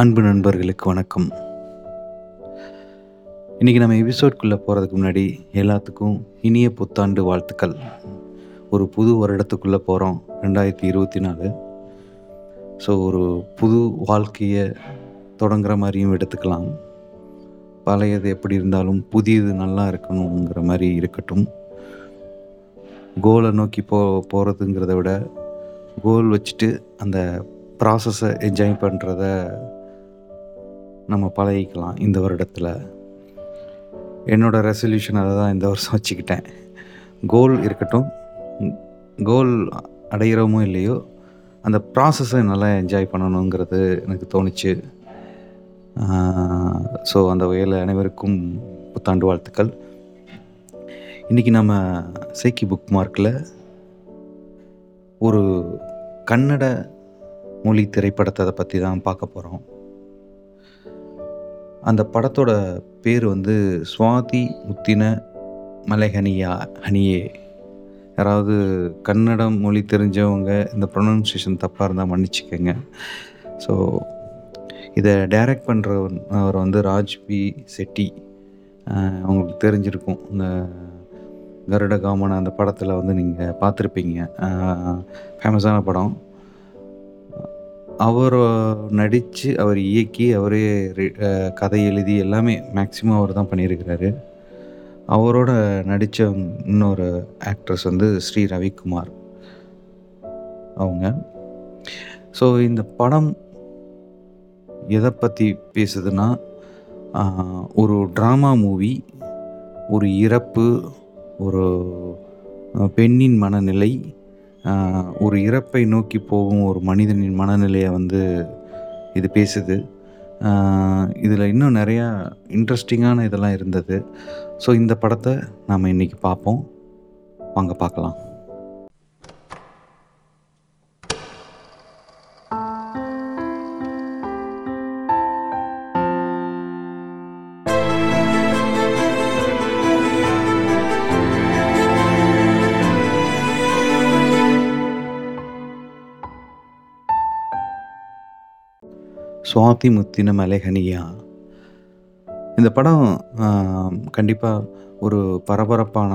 அன்பு நண்பர்களுக்கு வணக்கம். இன்றைக்கி நம்ம எபிசோட்குள்ளே போகிறதுக்கு முன்னாடி எல்லாத்துக்கும் இனிய புத்தாண்டு வாழ்த்துக்கள். ஒரு புது வருடத்துக்குள்ளே போகிறோம் ரெண்டாயிரத்தி இருபத்தி நாலு. ஸோ ஒரு புது வாழ்க்கையை தொடங்குற மாதிரியும் எடுத்துக்கலாம். பழையது எப்படி இருந்தாலும் புதியது நல்லா இருக்கணுங்கிற மாதிரி இருக்கட்டும். கோலை நோக்கி போ போகிறதுங்கிறத விட கோல் வச்சுட்டு அந்த ப்ராசஸை என்ஜாய் பண்ணுறத நம்ம பழகிக்கலாம் இந்த வருடத்தில். என்னோட ரெசல்யூஷன் அதை தான் இந்த வருஷம் வச்சுக்கிட்டேன். கோல் இருக்கட்டும் கோல் அடையிறோமோ இல்லையோ அந்த ப்ராசஸை நல்லா என்ஜாய் பண்ணணுங்கிறது எனக்கு தோணுச்சு. ஸோ அந்த வகையில் அனைவருக்கும் புத்தாண்டு வாழ்த்துக்கள். இன்றைக்கி நம்ம சேக்கி புக் மார்க்கில் ஒரு கன்னட மொழி திரைப்படத்தை பற்றி தான் பார்க்க போகிறோம் அந்த படத்தோட பேர் வந்து சுவாதி முத்தின மலைஹனியா ஹனியே. யாராவது கன்னடம் மொழி தெரிஞ்சவங்க இந்த ப்ரொனன்சியேஷன் தப்பாக இருந்தால் மன்னிச்சுக்கோங்க. ஸோ இதை டைரக்ட் பண்ணுறவர் அவர் வந்து ராஜ் பி. செட்டி. அவங்களுக்கு தெரிஞ்சிருக்கும். இந்த கருட காமன அந்த படத்தில் வந்து நீங்கள் பார்த்துருப்பீங்க. ஃபேமஸான படம். அவர் நடித்து அவர் இயக்கி அவரே கதை எழுதி எல்லாமே மேக்சிமம் அவர் தான் பண்ணியிருக்கிறாரு. அவரோட நடித்த இன்னொரு ஆக்ட்ரஸ் வந்து ஸ்ரீ ரவிக்குமார். அவங்க. ஸோ இந்த படம் எதை பற்றி பேசுதுன்னா ஒரு ட்ராமா மூவி ஒரு இறப்பு ஒரு பெண்ணின் மனநிலை ஒரு இறப்பை நோக்கி போகும் ஒரு மனிதனின் மனநிலையை வந்து இது பேசுது. இதில் இன்னும் நிறையா இன்ட்ரெஸ்டிங்கான இதெல்லாம் இருந்தது. ஸோ இந்த படத்தை நாம் இன்றைக்கி பார்ப்போம். வாங்க பார்க்கலாம். சுவாதி முத்தின மலைகனியா? இந்த படம் கண்டிப்பாக ஒரு பரபரப்பான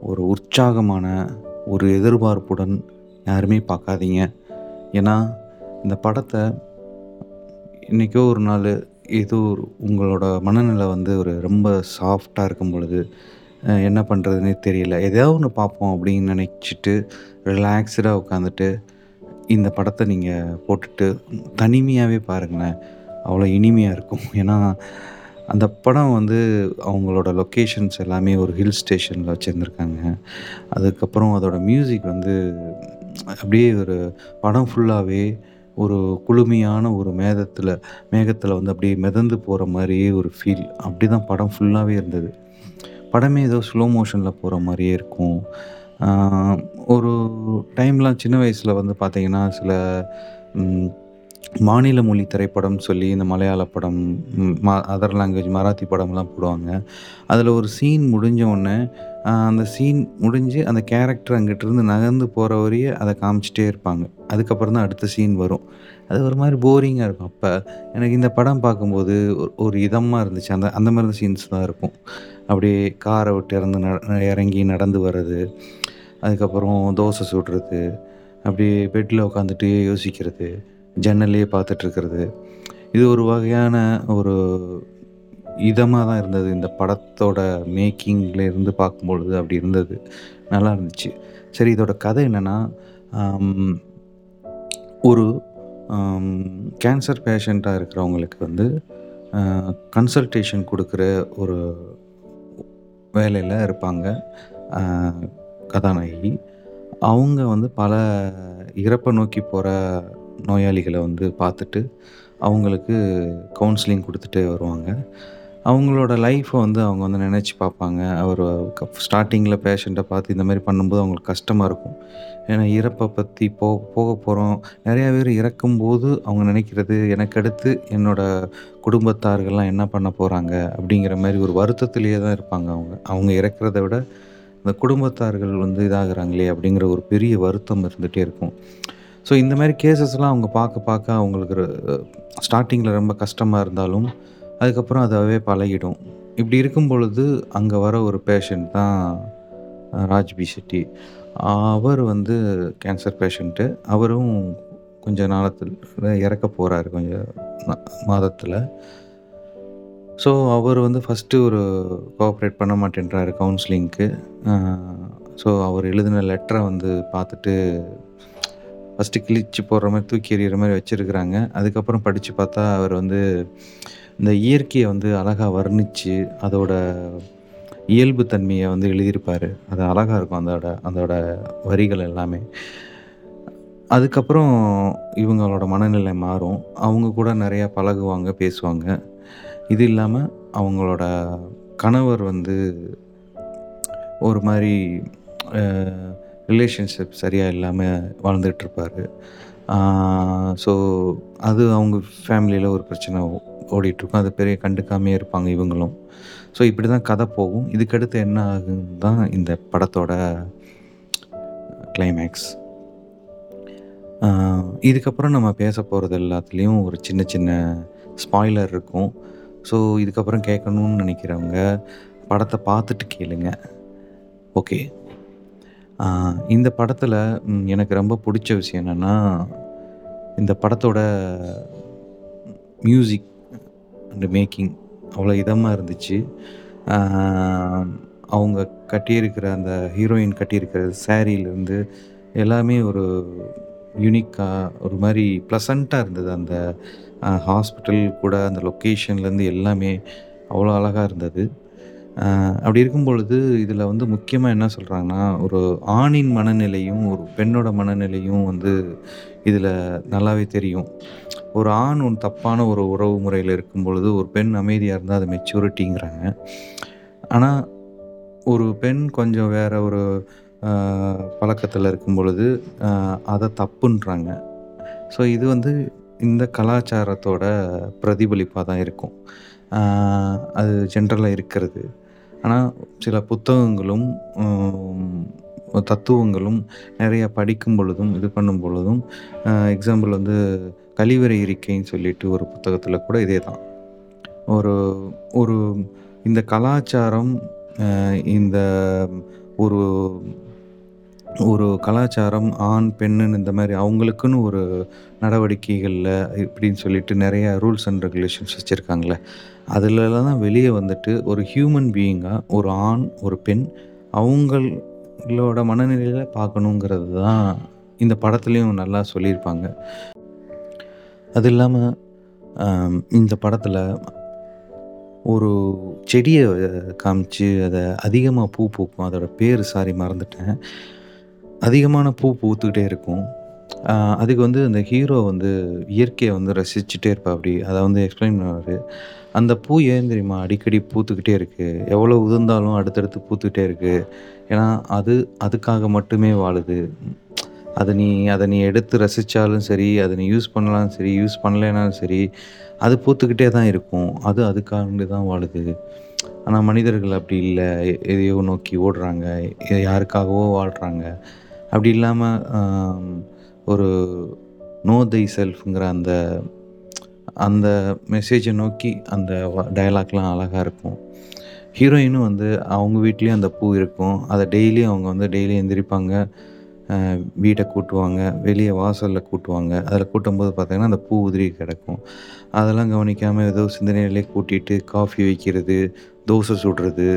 ஒரு உற்சாகமான ஒரு எதிர்பார்ப்புடன் யாருமே பார்க்காதீங்க. ஏன்னா இந்த படத்தை இன்றைக்கோ ஒரு நாள் ஏதோ ஒரு உங்களோட மனநிலை வந்து ஒரு ரொம்ப சாஃப்டாக இருக்கும் பொழுது என்ன பண்ணுறதுனே தெரியல. எதையாவது ஒன்று பார்ப்போம் அப்படின்னு நினச்சிட்டு ரிலாக்ஸ்டாக உட்காந்துட்டு இந்த படத்தை நீங்கள் போட்டுட்டு தனிமையாகவே பாருங்களேன். அவ்வளோ இனிமையாக இருக்கும். ஏன்னா அந்த படம் வந்து அவங்களோட லொக்கேஷன்ஸ் எல்லாமே ஒரு ஹில் ஸ்டேஷனில் வச்சுருந்துருக்காங்க. அதுக்கப்புறம் அதோடய மியூசிக் வந்து அப்படியே ஒரு படம் ஃபுல்லாகவே ஒரு குளுமையான ஒரு மேகத்தில் மேகத்தில் வந்து அப்படியே மிதந்து போகிற மாதிரியே ஒரு ஃபீல் அப்படி தான் படம் ஃபுல்லாகவே இருந்தது. படமே ஏதோ ஸ்லோ மோஷனில் போகிற மாதிரியே இருக்கும். ஒரு டைம்லாம் சின்ன வயசில் வந்து பார்த்திங்கன்னா சில மாநில மொழி திரைப்படம் சொல்லி இந்த மலையாள படம் அதர் லாங்குவேஜ் மராத்தி படம்லாம் போடுவாங்க. அதில் ஒரு சீன் முடிஞ்ச உடனே அந்த சீன் முடிஞ்சு அந்த கேரக்டர் அங்கிட்டிருந்து நகர்ந்து போகிற வரையே அதை காமிச்சிட்டே இருப்பாங்க. அதுக்கப்புறம் தான் அடுத்த சீன் வரும். அது ஒரு மாதிரி போரிங்காக இருக்கும். அப்போ எனக்கு இந்த படம் பார்க்கும்போது ஒரு ஒரு இதமாக இருந்துச்சு. அந்த அந்த மாதிரி சீன்ஸ் தான் இருக்கும். அப்படியே காரை விட்டு இறந்து ந இறங்கி நடந்து வர்றது அதுக்கப்புறம் தோசை சுடுறது அப்படியே பெட்டில் உட்காந்துட்டு யோசிக்கிறது ஜன்னல்லையே பார்த்துட்ருக்கிறது. இது ஒரு வகையான ஒரு இதமாக தான் இருந்தது. இந்த படத்தோட மேக்கிங்கில் இருந்து பார்க்கும்பொழுது அப்படி இருந்தது. நல்லா இருந்துச்சு. சரி இதோட கதை என்னென்னா ஒரு கேன்சர் பேஷண்ட்டாக இருக்கிறவங்களுக்கு வந்து கன்சல்டேஷன் கொடுக்குற ஒரு வேலையில் இருப்பாங்க. கதாநாயகி. அவங்க வந்து பல இறப்பை நோக்கி போகிற நோயாளிகளை வந்து பார்த்துட்டு அவங்களுக்கு கவுன்சிலிங் கொடுத்துட்டே வருவாங்க. அவங்களோட லைஃப்பை வந்து அவங்க வந்து நினச்சி பார்ப்பாங்க. அவர் ஸ்டார்டிங்கில் பேஷண்ட்டை பார்த்து இந்த மாதிரி பண்ணும்போது அவங்களுக்கு கஷ்டமாக இருக்கும். ஏன்னா இறப்பை பற்றி போ போக போகிறோம் நிறையா பேர் இறக்கும்போது அவங்க நினைக்கிறது எனக்கு அடுத்து என்னோட குடும்பத்தார்கள்லாம் என்ன பண்ண போகிறாங்க அப்படிங்கிற மாதிரி ஒரு வருத்தத்திலேயே தான் இருப்பாங்க அவங்க. அவங்க இறக்கிறத விட இந்த குடும்பத்தார்கள் வந்து இதாகிறாங்களே அப்படிங்கிற ஒரு பெரிய வருத்தம் இருந்துகிட்டே இருக்கும். ஸோ இந்த மாதிரி கேஸஸ்லாம் அவங்க பார்க்க பார்க்க அவங்களுக்கு ஸ்டார்டிங்கில் ரொம்ப கஷ்டமாக இருந்தாலும் அதுக்கப்புறம் அதாவே பழகிடும். இப்படி இருக்கும் பொழுது அங்கே வர ஒரு பேஷண்ட் தான் ராஜ்பி செட்டி அவர் வந்து கேன்சர் பேஷண்ட்டு அவரும் கொஞ்ச நாளத்தில் இறக்க போகிறாரு கொஞ்சம் மாதத்தில். ஸோ அவர் வந்து ஃபஸ்ட்டு ஒரு கோஆப்ரேட் பண்ண மாட்டேன்றாரு கவுன்சிலிங்க்கு ஸோ அவர் எழுதின லெட்டரை வந்து பார்த்துட்டு ஃபஸ்ட்டு கிழிச்சு போடுற மாதிரி தூக்கி எறிகிற மாதிரி வச்சுருக்குறாங்க. அதுக்கப்புறம் படித்து பார்த்தா அவர் வந்து இந்த இயற்கையை வந்து அழகாக வர்ணித்து அதோட இயல்பு தன்மையை வந்து எழுதியிருப்பார். அது அழகாக இருக்கும் அதோட அதோட வரிகள் எல்லாமே. அதுக்கப்புறம் இவங்களோட மனநிலை மாறும். அவங்க கூட நிறையா பழகுவாங்க பேசுவாங்க. இது இல்லாமல் அவங்களோட கணவர் வந்து ஒரு மாதிரி ரிலேஷன்ஷிப் சரியாக இல்லாமல் வாழ்ந்துட்டுருப்பார் ஸோ அது அவங்க ஃபேமிலியில் ஒரு பிரச்சனை ஓடிட்டுருக்கும் அது பெரிய கண்டுக்காமே இருப்பாங்க இவங்களும். ஸோ இப்படி தான் கதை போகும். இதுக்கடுத்து என்ன ஆகுன்னு தான் இந்த படத்தோட கிளைமேக்ஸ் இதுக்கப்புறம் நம்ம பேச போகிறது எல்லாத்துலேயும் ஒரு சின்ன சின்ன ஸ்பாய்லர் இருக்கும். ஸோ இதுக்கப்புறம் கேட்கணும்னு நினைக்கிறவங்க படத்தை பார்த்துட்டு கேளுங்க. ஓகே இந்த படத்தில் எனக்கு ரொம்ப பிடிச்ச விஷயம் என்னென்னா இந்த படத்தோட மியூசிக் அண்ட் மேக்கிங் அவ்வளோ இதமாக இருந்துச்சு. அவங்க கட்டியிருக்கிற அந்த ஹீரோயின் கட்டியிருக்கிற சாரீலேருந்து எல்லாமே ஒரு யூனிக்காக ஒரு மாதிரி ப்ளசண்ட்டாக இருந்தது அந்த ஹாஸ்பிட்டல் கூட அந்த லொக்கேஷன்லேருந்து எல்லாமே அவ்வளோ அழகாக இருந்தது. அப்படி இருக்கும் பொழுது இதில் வந்து முக்கியமாக என்ன சொல்கிறாங்கன்னா ஒரு ஆணின் மனநிலையும் ஒரு பெண்ணோட மனநிலையும் வந்து இதில் நல்லாவே தெரியும். ஒரு ஆண் ஒன்று தப்பான ஒரு உறவு முறையில் இருக்கும் பொழுது ஒரு பெண் அமைதியாக இருந்தால் அது மெச்சூரிட்டிங்கிறாங்க ஆனால் ஒரு பெண் கொஞ்சம் வேறு ஒரு பழக்கத்தில் இருக்கும் பொழுது அதை தப்புன்றாங்க. ஸோ இது வந்து இந்த கலாச்சாரத்தோட பிரதிபலிப்பாக தான் இருக்கும். அது ஜென்ரலாக இருக்கிறது. ஆனால் சில புத்தகங்களும் தத்துவங்களும் நிறைய படிக்கும் பொழுதும் இது பண்ணும் பொழுதும் எக்ஸாம்பிள் வந்து கழிவறை இருக்கைன்னு சொல்லிட்டு ஒரு புத்தகத்தில் கூட இதே தான். ஒரு ஒரு இந்த கலாச்சாரம் இந்த ஒரு ஒரு கலாச்சாரம் ஆண் பெண்ணுன்னு இந்த மாதிரி அவங்களுக்குன்னு ஒரு நடவடிக்கைகளில் இப்படின்னு சொல்லிட்டு நிறைய ரூல்ஸ் அண்ட் ரெகுலேஷன்ஸ் வச்சுருக்காங்களே அதிலலாம் தான் வெளியே வந்துட்டு ஒரு ஹியூமன் பீயிங்காக ஒரு ஆண் ஒரு பெண் அவங்களோட மனநிலையில் பார்க்கணுங்கிறது தான் இந்த படத்துலேயும் நல்லா சொல்லியிருப்பாங்க. அது இல்லாமல் இந்த படத்தில் ஒரு செடியை காமிச்சு அதை அதிகமாக பூ பூக்கும். அதோட பேர் சாரி மறந்துட்டேன். அதிகமான பூ பூத்துக்கிட்டே இருக்கும். அதுக்கு வந்து அந்த ஹீரோ வந்து இயற்கையை வந்து ரசிச்சுட்டே இருப்பா அப்படி. அதை வந்து எக்ஸ்பிளைன் பண்ணுவார். அந்த பூ ஏன் தெரியுமா அடிக்கடி பூத்துக்கிட்டே இருக்குது எவ்வளோ உதிர்ந்தாலும் அடுத்தடுத்து பூத்துக்கிட்டே இருக்குது ஏன்னா அது அதுக்காக மட்டுமே வாழுது. அதை நீ அதை நீ எடுத்து ரசித்தாலும் சரி அதை நீ யூஸ் பண்ணலாம் சரி யூஸ் பண்ணலைனாலும் சரி அது பூத்துக்கிட்டே தான் இருக்கும். அது அதுக்காக தான் வாழுது. ஆனால் மனிதர்கள் அப்படி இல்லை. எதையோ நோக்கி ஓடுறாங்க. யாருக்காகவோ வாழ்கிறாங்க அப்படி இல்லாமல் ஒரு நோ தை செல்ஃப்ங்கிற அந்த அந்த மெசேஜை நோக்கி அந்த டயலாக்லாம் அழகாக இருக்கும். ஹீரோயினும் வந்து அவங்க வீட்லேயும் அந்த பூ இருக்கும். அதை டெய்லி அவங்க வந்து டெய்லி எந்திரிப்பாங்க. வீட்டை கூட்டுவாங்க. வெளியே வாசலில் கூட்டுவாங்க. அதில் கூட்டும்போது பார்த்தீங்கன்னா அந்த பூ உதிரி கிடக்கும். அதெல்லாம் கவனிக்காமல் ஏதோ சிந்தனையிலே கூட்டிட்டு காஃபி வைக்கிறது தோசை சுடுறது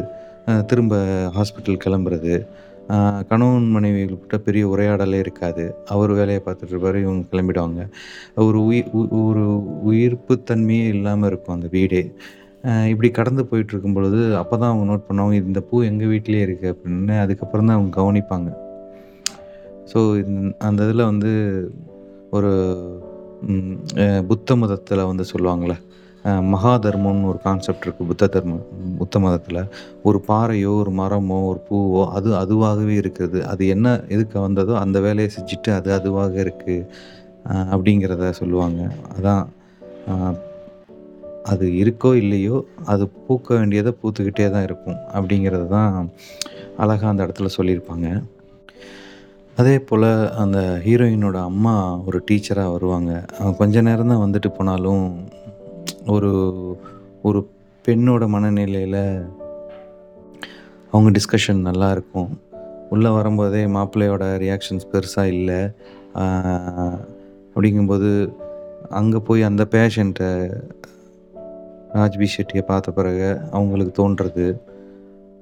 திரும்ப ஹாஸ்பிட்டல் கிளம்புறது. கணவன் மனைவிகள்கிட்ட பெரிய உரையாடலே இருக்காது. அவர் வேலையை பார்த்துட்டு இருப்பார் இவங்க கிளம்பிடுவாங்க. ஒரு உயிர் உ- ஒரு உயிர்ப்புத்தன்மையே இல்லாமல் இருக்கும் அந்த வீடே. இப்படி கடந்து போயிட்டுருக்கும் பொழுது அப்போ தான் அவங்க நோட் பண்ணுவாங்க இந்த பூ எங்கள் வீட்டிலே இருக்குது அப்படின்னு. அதுக்கப்புறம் தான் அவங்க கவனிப்பாங்க. ஸோ அந்த இதில் வந்து ஒரு புத்த மதத்தில் வந்து சொல்லுவாங்களே மகா தர்மம்னு ஒரு கான்செப்ட் இருக்குது புத்த தர்மம் புத்த மதத்தில். ஒரு பாறையோ ஒரு மரமோ ஒரு பூவோ அது அதுவாகவே இருக்குது. அது என்ன எதுக்கு வந்ததோ அந்த வேலையை செஞ்சுட்டு அது அதுவாக இருக்குது அப்படிங்கிறத சொல்லுவாங்க. அதான் அது இருக்கோ இல்லையோ அது பூக்க வேண்டியதை பூத்துக்கிட்டே தான் இருக்கும் அப்படிங்கிறது தான் அழகாக அந்த இடத்துல சொல்லியிருப்பாங்க. அதே போல் அந்த ஹீரோயினோட அம்மா ஒரு டீச்சராக வருவாங்க. அவங்க கொஞ்ச நேரம் தான் வந்துட்டு போனாலும் ஒரு ஒரு பெண்ணோட மனநிலையில் அவங்க டிஸ்கஷன் நல்லா இருக்கும். உள்ளே வரும்போதே மாப்பிள்ளையோட ரியாக்ஷன்ஸ் பெருசாக இல்லை. அப்படிங்கும்போது அங்கே போய் அந்த பேஷண்ட்டை ராஜ்பி ஷெட்டியை பார்த்த பிறகு அவங்களுக்கு தோன்றுறது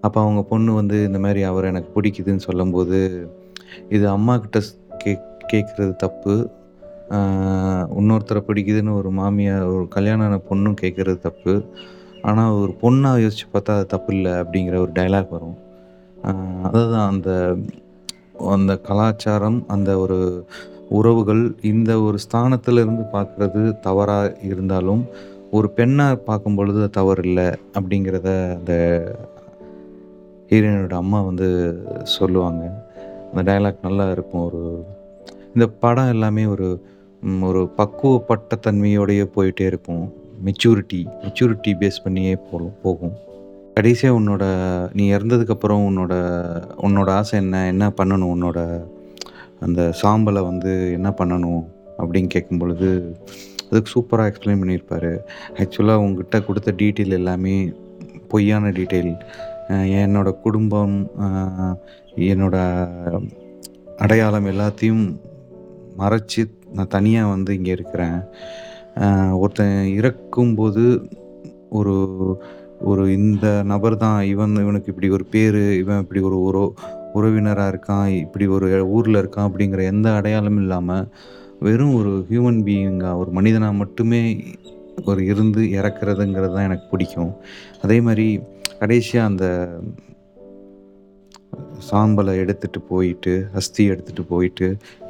அப்போ அவங்க பொண்ணு வந்து இந்த மாதிரி அவர் எனக்கு பிடிக்குதுன்னு சொல்லும்போது இது அம்மா கிட்ட கே கேட்குறது தப்பு. இன்னொருத்தரை பிடிக்குதுன்னு ஒரு மாமியார் ஒரு கல்யாணம் ஆன பொண்ணும் கேட்குறது தப்பு. ஆனால் ஒரு பொண்ணாக யோசித்து பார்த்தா அது தப்பு இல்லை அப்படிங்கிற ஒரு டைலாக் வரும். அதுதான் அந்த அந்த கலாச்சாரம் அந்த ஒரு உறவுகள் இந்த ஒரு ஸ்தானத்தில் இருந்து பார்க்குறது தவறாக இருந்தாலும் ஒரு பெண்ணாக பார்க்கும் பொழுது அது தவறு இல்லை அப்படிங்கிறத அந்த ஹீரோயினோட அம்மா வந்து சொல்லுவாங்க. அந்த டயலாக் நல்லா இருக்கும். ஒரு இந்த படம் எல்லாமே ஒரு ஒரு பக்குவப்பட்ட தன்மையோடயே போயிட்டே இருக்கும். மெச்சூரிட்டி மெச்சூரிட்டி பேஸ் பண்ணியே போகும் போகும். கடைசியாக உன்னோட நீ இறந்ததுக்கப்புறம் உன்னோட உன்னோட ஆசை என்ன என்ன பண்ணணும்? உன்னோட அந்த சாம்பலை வந்து என்ன பண்ணணும்? அப்படின்னு கேட்கும் பொழுது அதுக்கு சூப்பராக எக்ஸ்பிளைன் பண்ணியிருப்பார். ஆக்சுவலாக உங்ககிட்ட கொடுத்த டீட்டெயில் எல்லாமே பொய்யான டீட்டெயில் என்னோட குடும்பம் என்னோடய என்னோட அடையாளம் எல்லாத்தையும் மறைச்சி நான் தனியாக வந்து இங்கே இருக்கிறேன். ஒருத்தன் இறக்கும்போது ஒரு ஒரு இந்த நபர் தான் இவன் இவனுக்கு இப்படி ஒரு பேர் இவன் இப்படி ஒரு உறவு உறவினராக இருக்கான் இப்படி ஒரு ஊரில் இருக்கான் அப்படிங்கிற எந்த அடையாளமும் இல்லாமல் வெறும் ஒரு ஹியூமன் பீயிங்காக ஒரு மனிதனாக மட்டுமே ஒரு இருந்து இறக்குறதுங்கிறது தான் எனக்கு பிடிக்கும். அதே மாதிரி கடைசியாக அந்த சாம்பலை எடுத்துகிட்டு போயிட்டு அஸ்தி எடுத்துகிட்டு போயிட்டு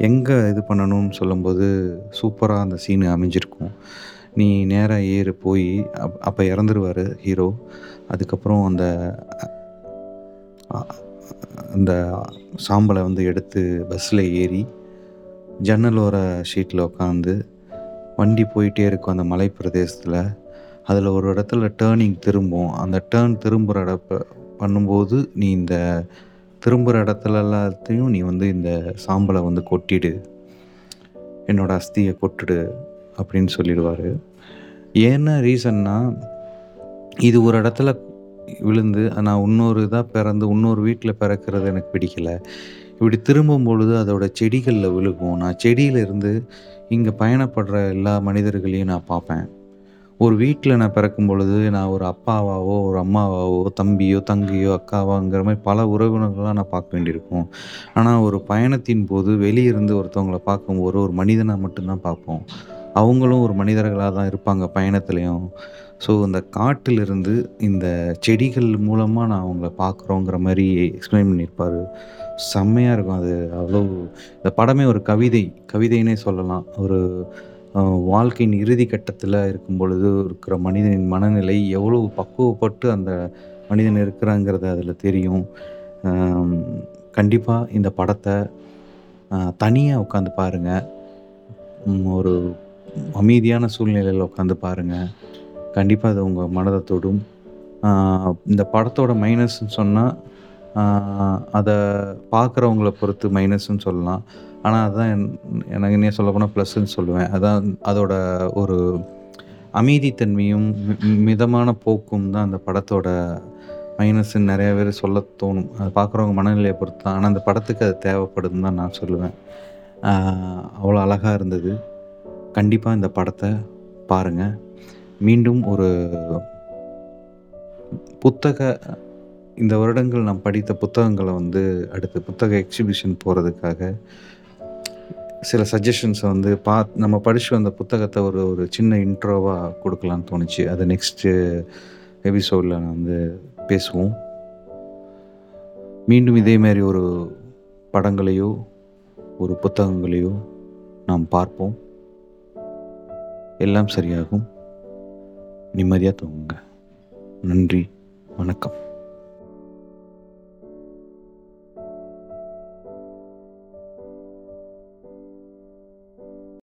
எங்கே இது பண்ணணும்னு சொல்லும்போது சூப்பராக அந்த சீனு அமைஞ்சிருக்கும். நீ நேராக ஏறு போய் அப் அப்போ இறந்துருவார் ஹீரோ. அதுக்கப்புறம் அந்த அந்த சாம்பலை வந்து எடுத்து பஸ்ஸில் ஏறி ஜன்னலோர ஷீட்டில் உட்காந்து வண்டி போயிட்டே இருக்கும் அந்த மலை பிரதேசத்தில். அதில் ஒரு இடத்துல டேர்னிங் திரும்பும். அந்த டேர்ன் திரும்புகிற இடப்ப பண்ணும்போது நீ இந்த திரும்புகிற இடத்துல எல்லாத்தையும் நீ வந்து இந்த சாம்பலை வந்து கொட்டிடு. என்னோட அஸ்தியை கொட்டுடு அப்படின்னு சொல்லிடுவார். ஏன்னா ரீசன்னா இது ஒரு இடத்துல விழுந்து நான் இன்னொரு இதாக பிறந்து இன்னொரு வீட்டில் பிறக்கிறது எனக்கு பிடிக்கல. இப்படி திரும்பும் பொழுது அதோட செடிகளில் விழுகும். நான் செடியிலருந்து இங்கே பயணப்படுற எல்லா மனிதர்களையும் நான் பார்ப்பேன். ஒரு வீட்டில் நான் பிறக்கும் பொழுது நான் ஒரு அப்பாவாவோ ஒரு அம்மாவாவோ தம்பியோ தங்கையோ அக்காவாங்கிற மாதிரி பல உறவினர்களாக நான் பார்க்க வேண்டியிருக்கும். ஆனால் ஒரு பயணத்தின் போது வெளியே இருந்து ஒருத்தவங்களை பார்க்கும்போது ஒரு மனிதனாக மட்டும்தான் பார்ப்போம். அவங்களும் ஒரு மனிதர்களாக தான் இருப்பாங்க பயணத்துலேயும். ஸோ இந்த காட்டிலிருந்து இந்த செடிகள் மூலமாக நான் அவங்கள பார்க்குறோங்கிற மாதிரி எக்ஸ்பிளைன் பண்ணியிருப்பார். செம்மையாக இருக்கும் அது. அவ்வளோ இந்த படமே ஒரு கவிதை. கவிதைன்னே சொல்லலாம். ஒரு வாழ்க்கையின் இறுதி கட்டத்தில் இருக்கும் பொழுது இருக்கிற மனிதனின் மனநிலை எவ்வளவு பக்குவப்பட்டு அந்த மனிதன் இருக்கிறாங்கிறது அதில் தெரியும். கண்டிப்பாக இந்த படத்தை தனியாக உட்காந்து பாருங்கள் ஒரு அமைதியான சூழ்நிலையில் உட்காந்து பாருங்கள் கண்டிப்பாக அது உங்கள் மனதை தொடும். இந்த படத்தோட மைனஸ்ன்னு சொன்னால் அதை பார்க்குறவங்கள பொறுத்து மைனஸ்ன்னு சொல்லலாம். ஆனால் அதுதான் என்- எனக்கு என்ன சொல்ல போனால் ப்ளஸ்ன்னு சொல்லுவேன். அதான் அதோட ஒரு அமைதித்தன்மையும் மி- மிதமான போக்கும் தான் அந்த படத்தோட மைனஸ்ன்னு நிறைய பேர் சொல்ல தோணும். அதை பார்க்குறவங்க மனநிலையை பொறுத்து தான். ஆனால் அந்த படத்துக்கு அது தேவைப்படுதுன்னு தான் நான் சொல்லுவேன். அவ்வளோ அழகாக இருந்தது. கண்டிப்பாக இந்த படத்தை பாருங்கள் மீண்டும் ஒரு புத்தக இந்த வருடங்கள் நான் படித்த புத்தகங்களை வந்து அடுத்த புத்தக எக்ஸிபிஷன் போகிறதுக்காக சில சஜஷன்ஸை வந்து பா நம்ம படித்து வந்த புத்தகத்தை ஒரு ஒரு சின்ன இன்ட்ரோவாக கொடுக்கலான்னு தோணுச்சு. அதை நெக்ஸ்ட்டு எபிசோடில் நான் வந்து பேசுவோம். மீண்டும் இதே மாதிரி ஒரு படங்களையோ ஒரு புத்தகங்களையோ நாம் பார்ப்போம். எல்லாம் சரியாகும். நிம்மதியாக தூங்குங்க. நன்றி. வணக்கம்.